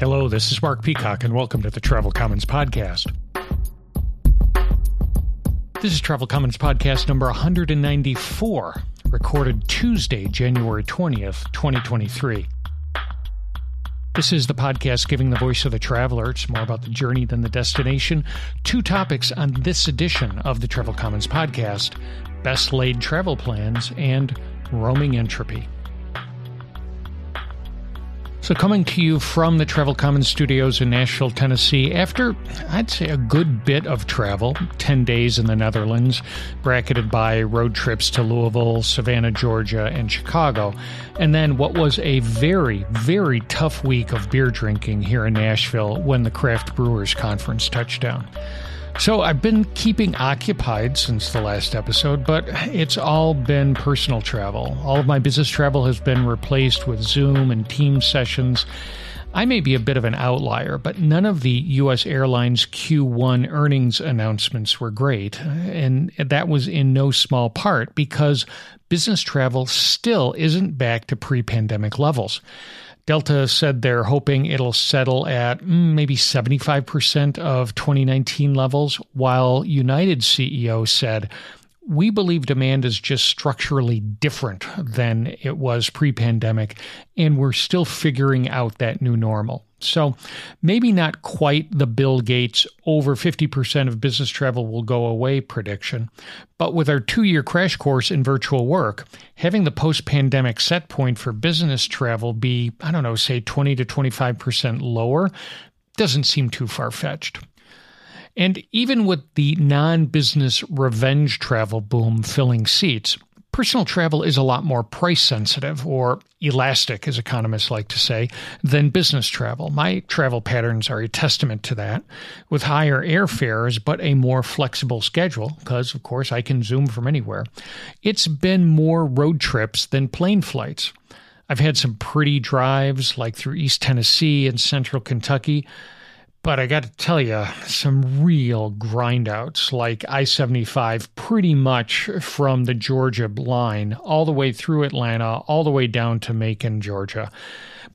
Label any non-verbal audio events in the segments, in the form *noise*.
Hello, this is Mark Peacock, and welcome to the Travel Commons Podcast. This is Travel Commons Podcast number 194, recorded Tuesday, January 20th, 2023. This is the podcast giving the voice of the traveler. It's more about the journey than the destination. Two topics on this edition of the Travel Commons podcast best laid travel plans and roaming entropy. So, coming to you from the Travel Commons studios in Nashville, Tennessee, after I'd say a good bit of travel 10 days in the Netherlands, bracketed by road trips to Louisville, Savannah, Georgia, and Chicago, and then what was a very, very tough week of beer drinking here in Nashville when the Craft Brewers Conference touched down. So I've been keeping occupied since the last episode, but it's all been personal travel. All of my business travel has been replaced with Zoom and team sessions. I may be a bit of an outlier, but none of the U.S. Airlines Q1 earnings announcements were great. And that was in no small part because business travel still isn't back to pre pandemic levels. Delta said they're hoping it'll settle at mm, maybe 75% of 2019 levels, while United CEO said, we believe demand is just structurally different than it was pre pandemic, and we're still figuring out that new normal. So maybe not quite the Bill Gates over 50% of business travel will go away prediction, but with our two year crash course in virtual work, having the post pandemic set point for business travel be, I don't know, say 20 to 25% lower doesn't seem too far fetched. And even with the non business revenge travel boom filling seats, Personal travel is a lot more price sensitive or elastic, as economists like to say, than business travel. My travel patterns are a testament to that, with higher airfares but a more flexible schedule, because, of course, I can zoom from anywhere. It's been more road trips than plane flights. I've had some pretty drives, like through East Tennessee and central Kentucky. But I got to tell you, some real grindouts like I 75, pretty much from the Georgia line all the way through Atlanta, all the way down to Macon, Georgia.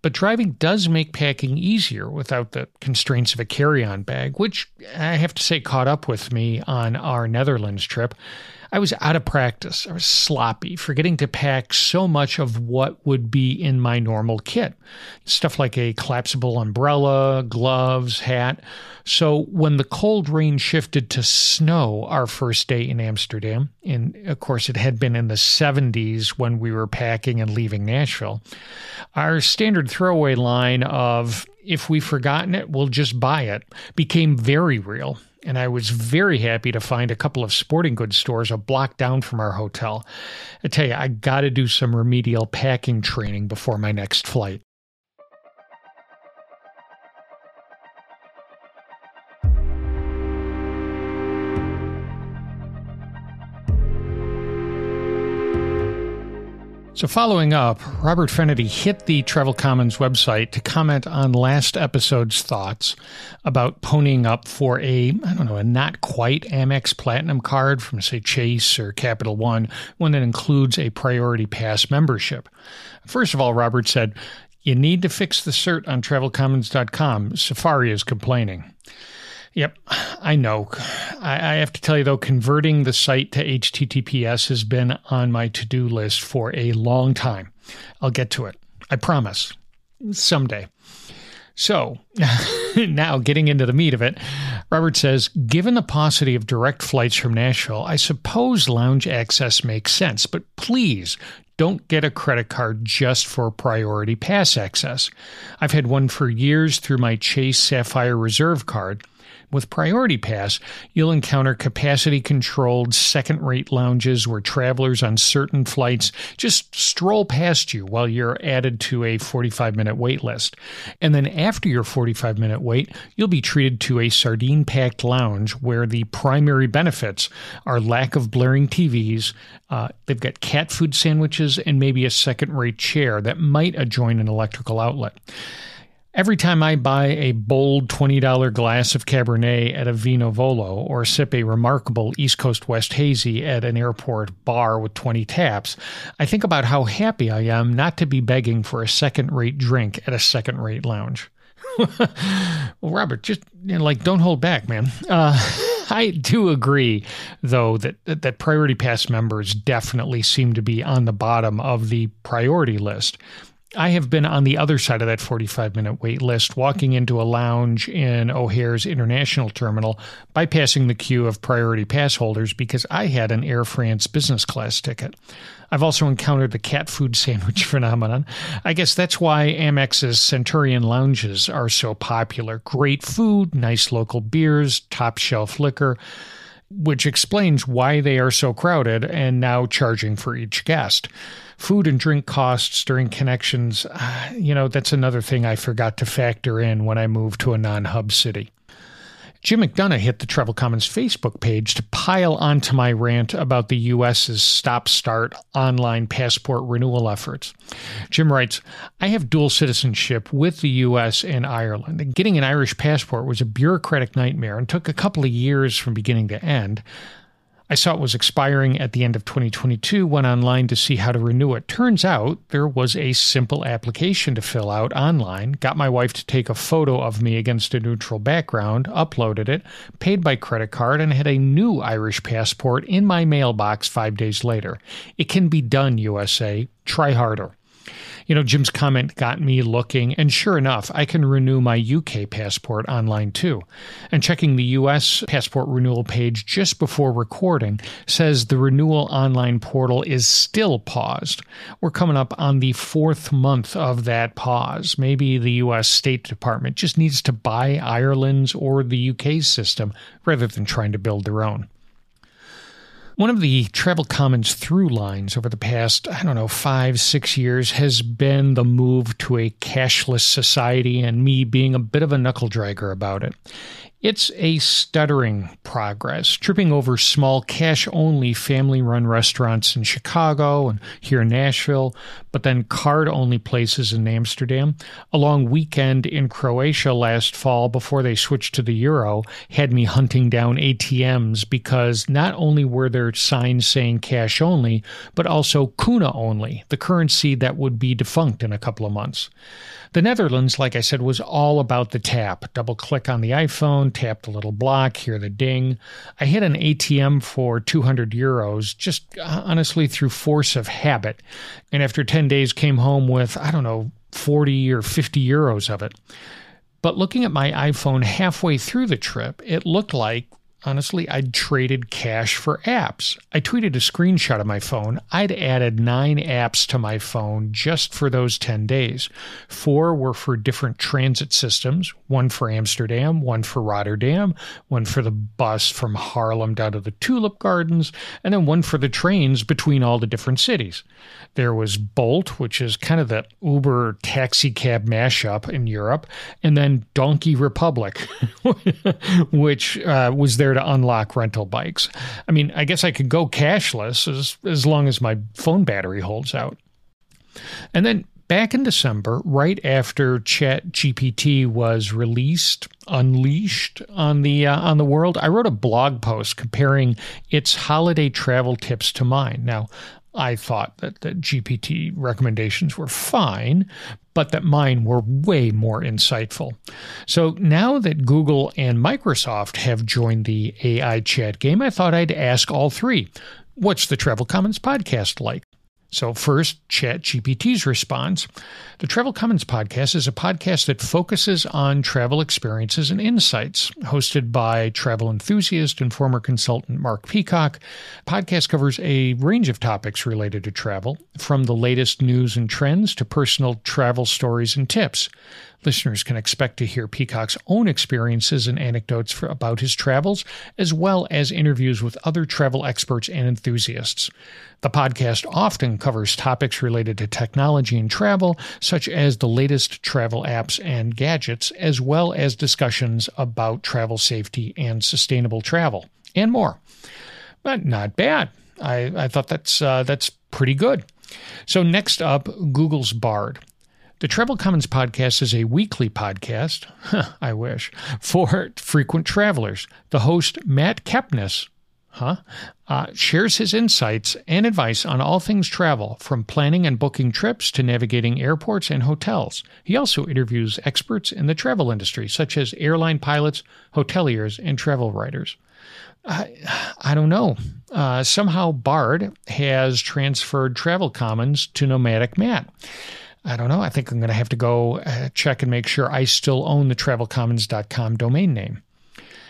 But driving does make packing easier without the constraints of a carry on bag, which I have to say caught up with me on our Netherlands trip. I was out of practice. I was sloppy, forgetting to pack so much of what would be in my normal kit. Stuff like a collapsible umbrella, gloves, hat. So when the cold rain shifted to snow our first day in Amsterdam, and of course it had been in the 70s when we were packing and leaving Nashville, our standard throwaway line of if we've forgotten it, we'll just buy it became very real and I was very happy to find a couple of sporting goods stores a block down from our hotel. I tell you, I got to do some remedial packing training before my next flight. So, following up, Robert Fenady hit the Travel Commons website to comment on last episode's thoughts about ponying up for a, I don't know, a not quite Amex Platinum card from, say, Chase or Capital One, one that includes a Priority Pass membership. First of all, Robert said, You need to fix the cert on travelcommons.com. Safari is complaining. Yep, I know. I, I, have to tell you, though, converting the site to HTTPS has been on my to do list for a long time. I'll get to it. I promise. Someday. So, *laughs* now getting into the meat of it, Robert says Given the paucity of direct flights from Nashville, I suppose lounge access makes sense, but please don't get a credit card just for priority pass access. I've had one for years through my Chase Sapphire Reserve card with Priority Pass, you'll encounter capacity controlled second rate lounges where travelers on certain flights just stroll past you while you're added to a 45 minute wait list. And then after your 45 minute wait, you'll be treated to a sardine packed lounge where the primary benefits are lack of blaring TVs. Uh, they've got cat food sandwiches and maybe a second rate chair that might adjoin an electrical outlet. Every time I buy a bold $20 glass of Cabernet at a Vino Volo or sip a remarkable East Coast West Hazy at an airport bar with 20 taps, I think about how happy I am not to be begging for a second rate drink at a second rate lounge. *laughs* well, Robert, just you know, like don't hold back, man. Uh, *laughs* I do agree, though, that that Priority Pass members definitely seem to be on the bottom of the priority list. I have been on the other side of that 45 minute wait list, walking into a lounge in O'Hare's International Terminal, bypassing the queue of priority pass holders because I had an Air France business class ticket. I've also encountered the cat food *laughs* sandwich phenomenon. I guess that's why Amex's Centurion lounges are so popular. Great food, nice local beers, top shelf liquor which explains why they are so crowded and now charging for each guest food and drink costs during connections, uh, you know, that's another thing I forgot to factor in when I moved to a non hub city. Jim McDonough hit the Travel Commons Facebook page to pile onto my rant about the U.S.'s stop start online passport renewal efforts. Jim writes I have dual citizenship with the U.S. and Ireland, and getting an Irish passport was a bureaucratic nightmare and took a couple of years from beginning to end. I saw it was expiring at the end of 2022, went online to see how to renew it. Turns out there was a simple application to fill out online. Got my wife to take a photo of me against a neutral background, uploaded it, paid by credit card, and had a new Irish passport in my mailbox five days later. It can be done, USA. Try harder. You know, Jim's comment got me looking, and sure enough, I can renew my UK passport online too. And checking the US passport renewal page just before recording says the renewal online portal is still paused. We're coming up on the fourth month of that pause. Maybe the US State Department just needs to buy Ireland's or the UK's system rather than trying to build their own. One of the Travel Commons through lines over the past, I don't know, five, six years has been the move to a cashless society and me being a bit of a knuckle dragger about it. It's a stuttering progress, tripping over small cash only family run restaurants in Chicago and here in Nashville, but then card only places in Amsterdam. A long weekend in Croatia last fall before they switched to the euro had me hunting down ATMs because not only were there signs saying cash only, but also kuna only, the currency that would be defunct in a couple of months. The Netherlands, like I said, was all about the tap. Double click on the iPhone, tap the little block, hear the ding. I hit an ATM for 200 euros, just uh, honestly through force of habit. And after 10 days, came home with, I don't know, 40 or 50 euros of it. But looking at my iPhone halfway through the trip, it looked like honestly, I'd traded cash for apps. I tweeted a screenshot of my phone. I'd added nine apps to my phone just for those 10 days. Four were for different transit systems one for Amsterdam, one for Rotterdam, one for the bus from Haarlem down to the Tulip Gardens, and then one for the trains between all the different cities. There was Bolt, which is kind of the Uber taxi cab mashup in Europe, and then Donkey Republic, *laughs* which uh, was there to unlock rental bikes. I mean, I guess I could go cashless as, as long as my phone battery holds out. And then back in December, right after Chat GPT was released, unleashed on the uh, on the world, I wrote a blog post comparing its holiday travel tips to mine. Now, I thought that the GPT recommendations were fine, but that mine were way more insightful. So now that Google and Microsoft have joined the AI chat game, I thought I'd ask all three what's the Travel Commons podcast like? So, first, ChatGPT's response. The Travel Commons podcast is a podcast that focuses on travel experiences and insights, hosted by travel enthusiast and former consultant Mark Peacock. Podcast covers a range of topics related to travel, from the latest news and trends to personal travel stories and tips. Listeners can expect to hear Peacock's own experiences and anecdotes for, about his travels, as well as interviews with other travel experts and enthusiasts. The podcast often covers topics related to technology and travel, such as the latest travel apps and gadgets, as well as discussions about travel safety and sustainable travel, and more. But not bad. I, I thought that's uh, that's pretty good. So next up, Google's Bard. The Travel Commons podcast is a weekly podcast, *laughs* I wish, for frequent travelers. The host, Matt Kepnes, huh? Uh, shares his insights and advice on all things travel, from planning and booking trips to navigating airports and hotels. He also interviews experts in the travel industry, such as airline pilots, hoteliers, and travel writers. I, I don't know. Uh, somehow Bard has transferred Travel Commons to Nomadic Matt. I don't know. I think I'm going to have to go uh, check and make sure I still own the travelcommons.com domain name.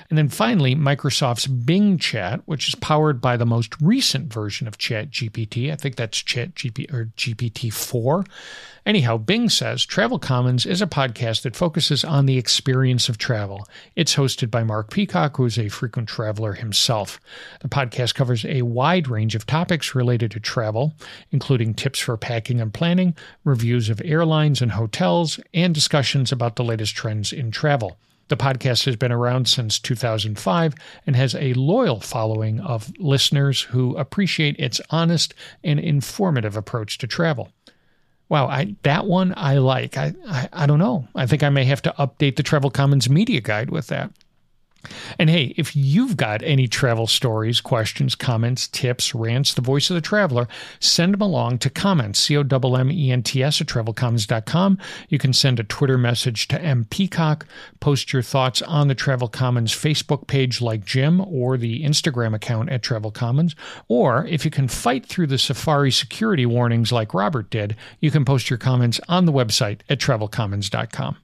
And then finally, Microsoft's Bing Chat, which is powered by the most recent version of Chat GPT. I think that's Chat GP or GPT 4. Anyhow, Bing says Travel Commons is a podcast that focuses on the experience of travel. It's hosted by Mark Peacock, who is a frequent traveler himself. The podcast covers a wide range of topics related to travel, including tips for packing and planning, reviews of airlines and hotels, and discussions about the latest trends in travel. The podcast has been around since 2005 and has a loyal following of listeners who appreciate its honest and informative approach to travel. Wow, I, that one I like. I, I, I don't know. I think I may have to update the Travel Commons media guide with that. And hey, if you've got any travel stories, questions, comments, tips, rants, the voice of the traveler, send them along to comments, C O M M E N T S at travelcommons.com. You can send a Twitter message to M Peacock, post your thoughts on the Travel Commons Facebook page like Jim or the Instagram account at Travel Commons. Or if you can fight through the Safari security warnings like Robert did, you can post your comments on the website at travelcommons.com.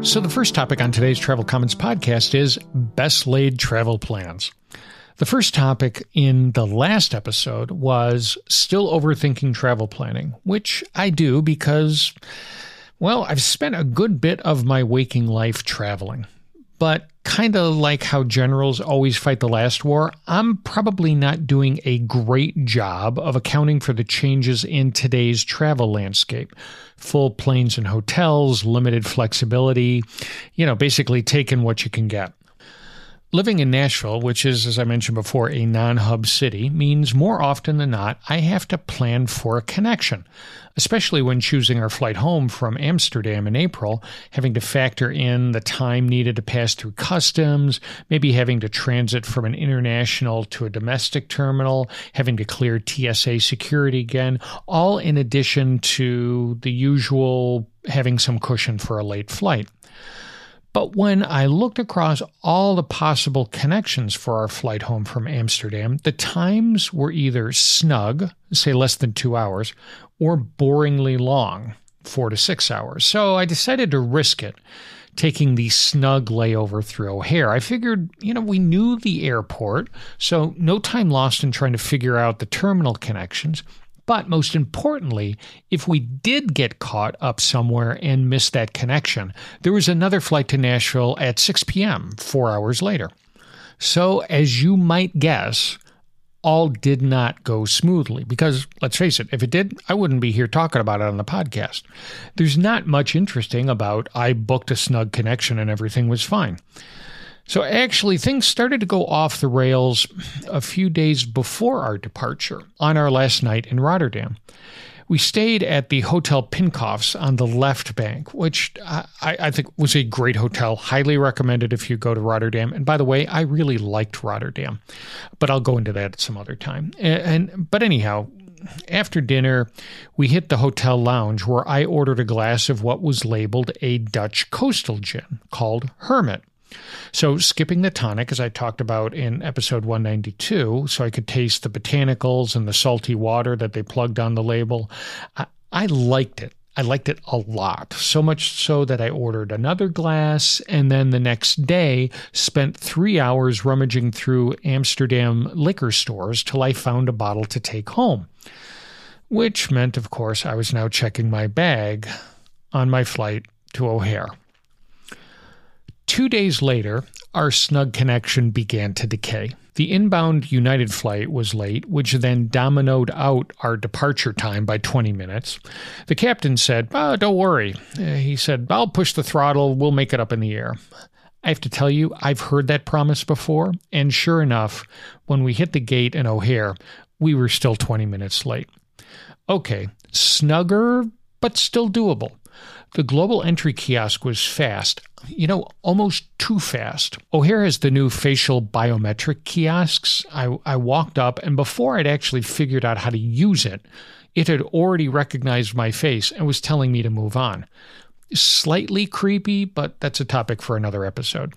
So, the first topic on today's Travel Commons podcast is best laid travel plans. The first topic in the last episode was still overthinking travel planning, which I do because, well, I've spent a good bit of my waking life traveling. But kind of like how generals always fight the last war, I'm probably not doing a great job of accounting for the changes in today's travel landscape. Full planes and hotels, limited flexibility, you know, basically taking what you can get. Living in Nashville, which is, as I mentioned before, a non hub city, means more often than not, I have to plan for a connection, especially when choosing our flight home from Amsterdam in April, having to factor in the time needed to pass through customs, maybe having to transit from an international to a domestic terminal, having to clear TSA security again, all in addition to the usual having some cushion for a late flight. But when I looked across all the possible connections for our flight home from Amsterdam, the times were either snug, say less than two hours, or boringly long, four to six hours. So I decided to risk it, taking the snug layover through O'Hare. I figured, you know, we knew the airport, so no time lost in trying to figure out the terminal connections. But most importantly, if we did get caught up somewhere and miss that connection, there was another flight to Nashville at 6 p.m., four hours later. So, as you might guess, all did not go smoothly because, let's face it, if it did, I wouldn't be here talking about it on the podcast. There's not much interesting about I booked a snug connection and everything was fine. So actually, things started to go off the rails a few days before our departure on our last night in Rotterdam. We stayed at the Hotel Pincoffs on the left bank, which I, I, think was a great hotel. Highly recommended if you go to Rotterdam. And by the way, I really liked Rotterdam, but I'll go into that at some other time. And, and but anyhow, after dinner, we hit the hotel lounge where I ordered a glass of what was labeled a Dutch coastal gin called Hermit. So, skipping the tonic, as I talked about in episode 192, so I could taste the botanicals and the salty water that they plugged on the label, I, I liked it. I liked it a lot, so much so that I ordered another glass and then the next day spent three hours rummaging through Amsterdam liquor stores till I found a bottle to take home. Which meant, of course, I was now checking my bag on my flight to O'Hare. Two days later, our snug connection began to decay. The inbound United flight was late, which then dominoed out our departure time by 20 minutes. The captain said, oh, Don't worry. Uh, he said, I'll push the throttle, we'll make it up in the air. I have to tell you, I've heard that promise before, and sure enough, when we hit the gate in O'Hare, we were still 20 minutes late. Okay, Snugger, but still doable. The global entry kiosk was fast, you know, almost too fast. O'Hare has the new facial biometric kiosks. I, I walked up, and before I'd actually figured out how to use it, it had already recognized my face and was telling me to move on. Slightly creepy, but that's a topic for another episode.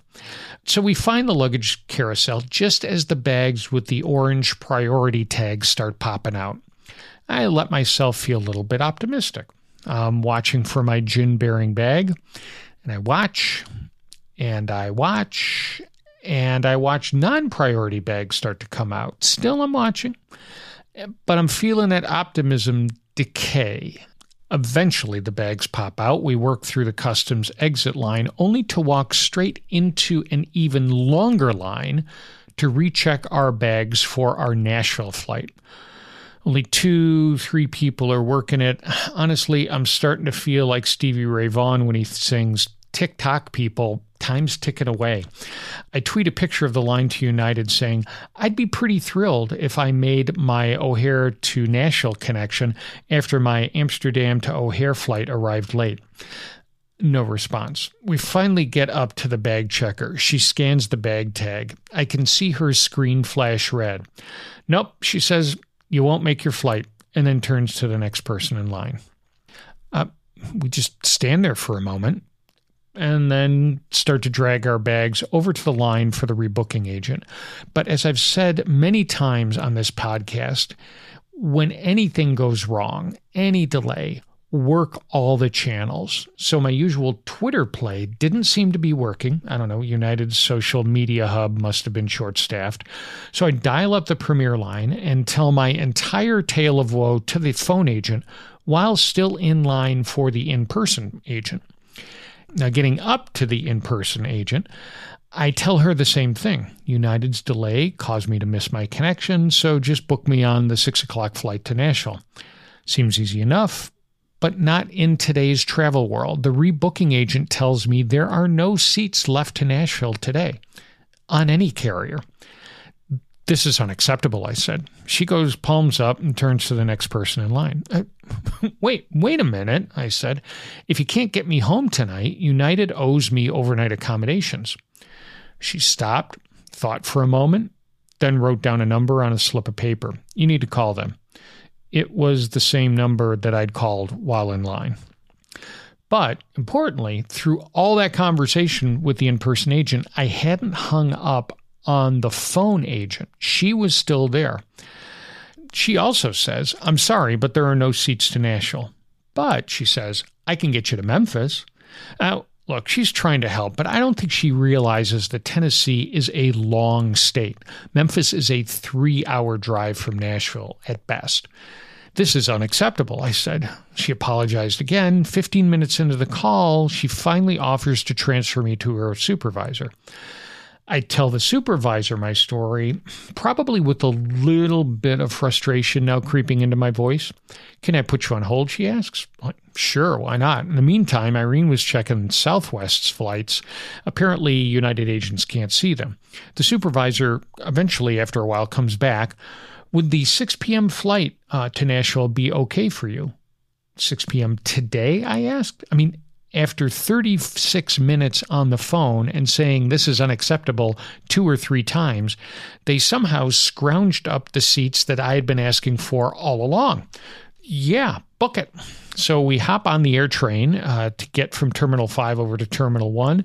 So we find the luggage carousel just as the bags with the orange priority tags start popping out. I let myself feel a little bit optimistic. I'm watching for my gin bearing bag, and I watch, and I watch, and I watch non priority bags start to come out. Still, I'm watching, but I'm feeling that optimism decay. Eventually, the bags pop out. We work through the customs exit line only to walk straight into an even longer line to recheck our bags for our Nashville flight. Only two, three people are working it. Honestly, I'm starting to feel like Stevie Ray Vaughan when he sings Tick tock people, time's ticking away. I tweet a picture of the line to United saying, I'd be pretty thrilled if I made my O'Hare to Nashville connection after my Amsterdam to O'Hare flight arrived late. No response. We finally get up to the bag checker. She scans the bag tag. I can see her screen flash red. Nope, she says, you won't make your flight, and then turns to the next person in line. Uh, we just stand there for a moment and then start to drag our bags over to the line for the rebooking agent. But as I've said many times on this podcast, when anything goes wrong, any delay, work all the channels. So my usual Twitter play didn't seem to be working. I don't know, United's social media hub must have been short staffed. So I dial up the Premier line and tell my entire tale of woe to the phone agent while still in line for the in person agent. Now, getting up to the in person agent, I tell her the same thing. United's delay caused me to miss my connection, so just book me on the six o'clock flight to Nashville. Seems easy enough but not in today's travel world. The rebooking agent tells me there are no seats left to Nashville today on any carrier. This is unacceptable, I said. She goes palms up and turns to the next person in line. Uh, *laughs* wait, wait a minute, I said. If you can't get me home tonight, United owes me overnight accommodations. She stopped, thought for a moment, then wrote down a number on a slip of paper. You need to call them it was the same number that I'd called while in line. But importantly, through all that conversation with the in person agent, I hadn't hung up on the phone agent. She was still there. She also says, I'm sorry, but there are no seats to Nashville. But, she says, I can get you to Memphis. Now, look, she's trying to help, but I don't think she realizes that Tennessee is a long state. Memphis is a three hour drive from Nashville at best. This is unacceptable, I said. She apologized again. Fifteen minutes into the call, she finally offers to transfer me to her supervisor. I tell the supervisor my story, probably with a little bit of frustration now creeping into my voice. Can I put you on hold? She asks. Sure, why not? In the meantime, Irene was checking Southwest's flights. Apparently, United agents can't see them. The supervisor eventually, after a while, comes back. Would the 6 p.m. flight uh, to Nashville be okay for you? 6 p.m. today? I asked. I mean, after 36 minutes on the phone and saying this is unacceptable two or three times, they somehow scrounged up the seats that I had been asking for all along. Yeah, book it. So we hop on the air train uh, to get from Terminal 5 over to Terminal 1,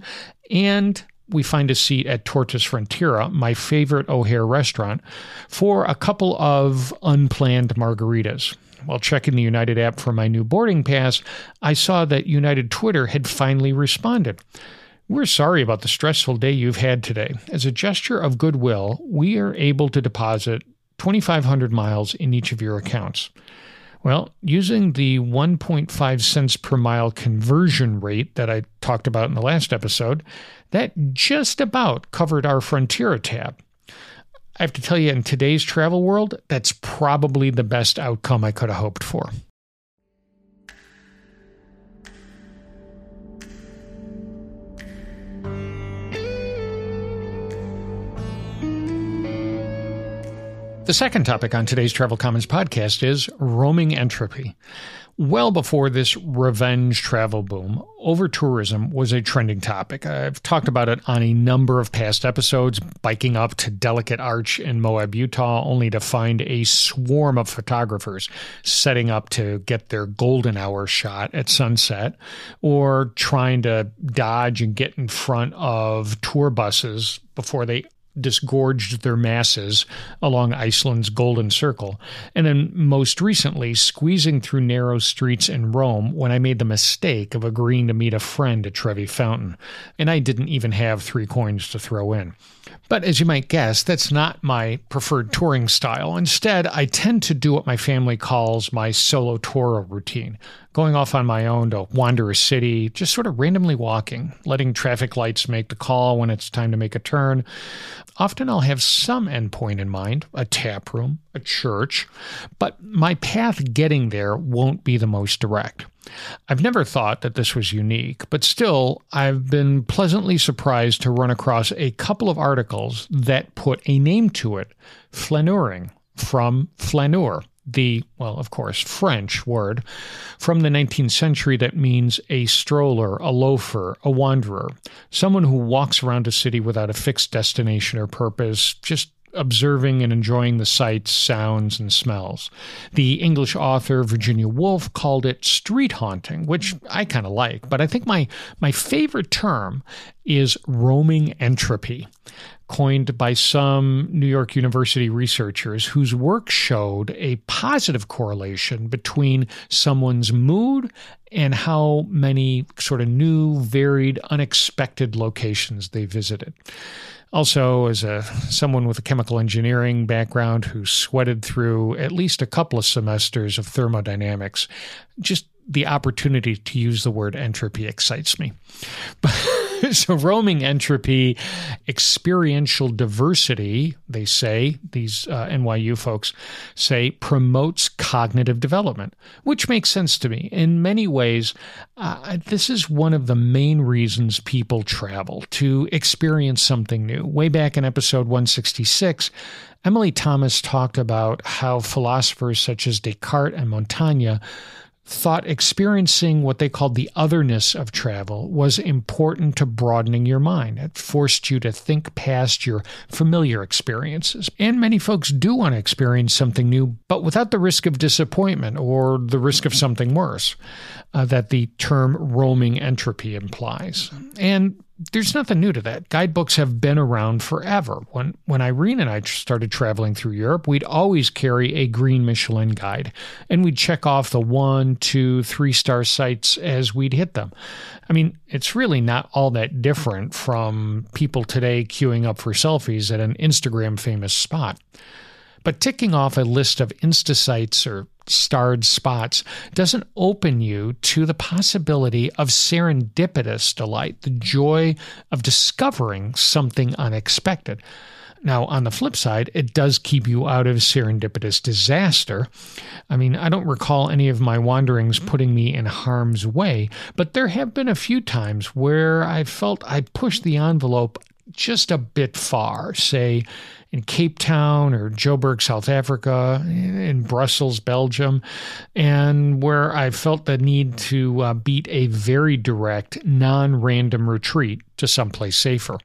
and we find a seat at Tortas Frontera, my favorite O'Hare restaurant, for a couple of unplanned margaritas. While checking the United app for my new boarding pass, I saw that United Twitter had finally responded. We're sorry about the stressful day you've had today. As a gesture of goodwill, we are able to deposit 2,500 miles in each of your accounts. Well, using the 1.5 cents per mile conversion rate that I talked about in the last episode, that just about covered our Frontera tab. I have to tell you, in today's travel world, that's probably the best outcome I could have hoped for. The second topic on today's Travel Commons podcast is roaming entropy. Well before this revenge travel boom, over tourism was a trending topic. I've talked about it on a number of past episodes, biking up to Delicate Arch in Moab, Utah, only to find a swarm of photographers setting up to get their golden hour shot at sunset, or trying to dodge and get in front of tour buses before they disgorged their masses along Iceland's Golden Circle, and then most recently squeezing through narrow streets in Rome when I made the mistake of agreeing to meet a friend at Trevi Fountain, and I didn't even have three coins to throw in. But as you might guess, that's not my preferred touring style. Instead, I tend to do what my family calls my solo tour routine, going off on my own to wander a city, just sort of randomly walking, letting traffic lights make the call when it's time to make a turn. Often I'll have some endpoint in mind, a tap room, a church, but my path getting there won't be the most direct. I've never thought that this was unique, but still, I've been pleasantly surprised to run across a couple of articles that put a name to it flaneuring from flaneur, the, well, of course, French word from the 19th century that means a stroller, a loafer, a wanderer, someone who walks around a city without a fixed destination or purpose, just observing and enjoying the sights, sounds, and smells. The English author Virginia Woolf called it street haunting, which I kind of like, but I think my, my favorite term is roaming entropy coined by some New York University researchers whose work showed a positive correlation between someone's mood and how many sort of new, varied, unexpected locations they visited. Also, as a someone with a chemical engineering background who sweated through at least a couple of semesters of thermodynamics, just the opportunity to use the word entropy excites me. *laughs* *laughs* so, roaming entropy, experiential diversity, they say, these uh, NYU folks say, promotes cognitive development, which makes sense to me. In many ways, uh, this is one of the main reasons people travel to experience something new. Way back in episode 166, Emily Thomas talked about how philosophers such as Descartes and Montaigne thought experiencing what they called the otherness of travel was important to broadening your mind. It forced you to think past your familiar experiences. And many folks do want to experience something new, but without the risk of disappointment or the risk of something worse uh, that the term roaming entropy implies. And there's nothing new to that. Guidebooks have been around forever. When when Irene and I started traveling through Europe, we'd always carry a green Michelin guide, and we'd check off the one, two, three star sites as we'd hit them. I mean, it's really not all that different from people today queuing up for selfies at an Instagram famous spot. But ticking off a list of Insta sites or starred spots doesn't open you to the possibility of serendipitous delight, the joy of discovering something unexpected. Now, on the flip side, it does keep you out of serendipitous disaster. I mean, I don't recall any of my wanderings putting me in harm's way, but there have been a few times where I felt I pushed the envelope just a bit far, say in Cape Town or Joburg, South Africa, in Brussels, Belgium, and where I felt the need to uh, beat a very direct, non random retreat to someplace safer.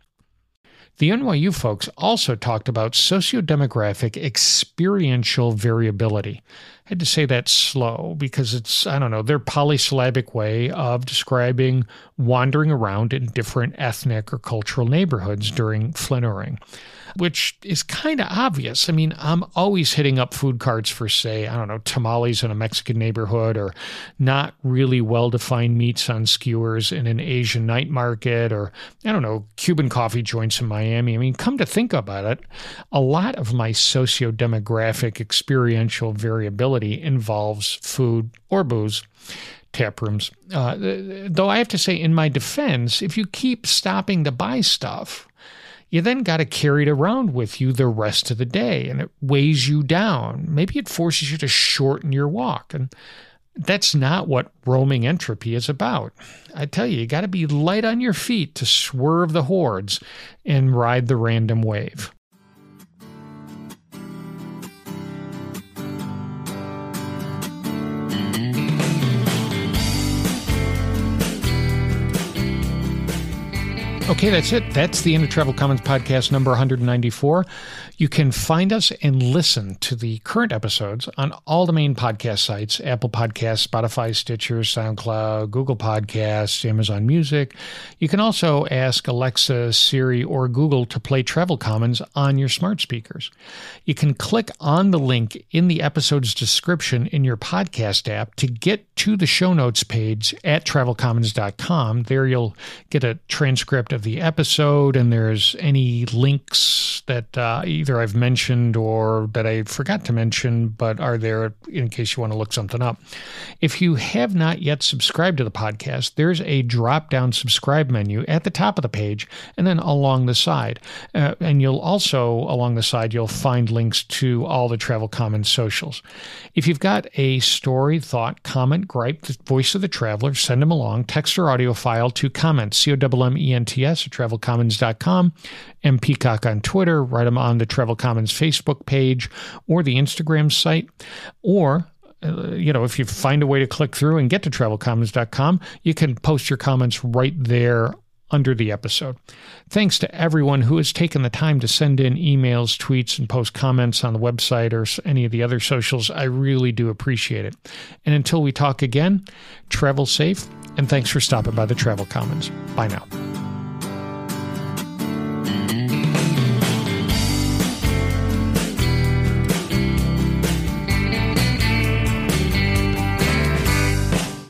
The NYU folks also talked about sociodemographic experiential variability. I had to say that slow because it's, I don't know, their polysyllabic way of describing wandering around in different ethnic or cultural neighborhoods during flaneuring which is kind of obvious. I mean, I'm always hitting up food carts for, say, I don't know, tamales in a Mexican neighborhood or not really well defined meats on skewers in an Asian night market or, I don't know, Cuban coffee joints in Miami. I mean, come to think about it, a lot of my socio demographic experiential variability involves food or booze tap rooms. Uh, though I have to say, in my defense, if you keep stopping to buy stuff, you then got to carry it around with you the rest of the day and it weighs you down. Maybe it forces you to shorten your walk. And that's not what roaming entropy is about. I tell you, you got to be light on your feet to swerve the hordes and ride the random wave. Okay, that's it. That's the end of Travel Commons podcast number 194. You can find us and listen to the current episodes on all the main podcast sites Apple Podcasts, Spotify, Stitcher, SoundCloud, Google Podcasts, Amazon Music. You can also ask Alexa, Siri, or Google to play Travel Commons on your smart speakers. You can click on the link in the episode's description in your podcast app to get to the show notes page at travelcommons.com. There you'll get a transcript of the episode, and there's any links that uh, either I've mentioned or that I forgot to mention, but are there in case you want to look something up. If you have not yet subscribed to the podcast, there's a drop down subscribe menu at the top of the page and then along the side. Uh, and you'll also, along the side, you'll find links to all the Travel Commons socials. If you've got a story, thought, comment, gripe, the voice of the traveler, send them along, text or audio file to comments, C O M M E N T S at travelcommons.com, M Peacock on Twitter, write them on the Travel Commons Facebook page or the Instagram site, or uh, you know, if you find a way to click through and get to travelcommons.com, you can post your comments right there under the episode. Thanks to everyone who has taken the time to send in emails, tweets, and post comments on the website or any of the other socials. I really do appreciate it. And until we talk again, travel safe, and thanks for stopping by the Travel Commons. Bye now.